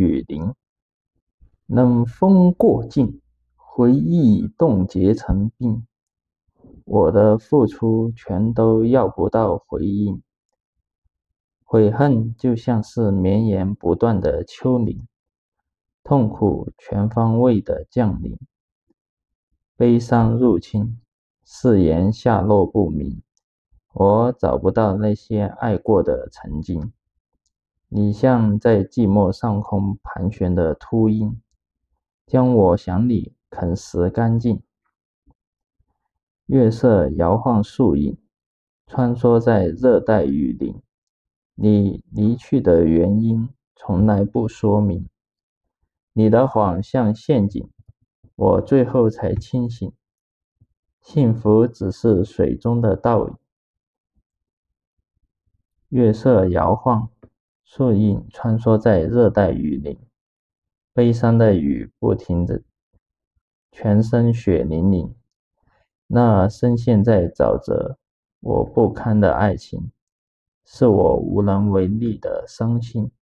雨林。冷风过境，回忆冻结成冰。我的付出全都要不到回应，悔恨就像是绵延不断的丘陵，痛苦全方位的降临，悲伤入侵，誓言下落不明。我找不到那些爱过的曾经，你像在寂寞上空盘旋的秃鹰，将我想你啃食干净。月色摇晃树影，穿梭在热带雨林。你离去的原因从来不说明，你的谎像陷阱，我最后才清醒。幸福只是水中的倒影。月色摇晃，树影穿梭在热带雨林。悲伤的雨不停的，全身血淋淋。那深陷在沼泽、我不堪的爱情，是我无能为力的伤心。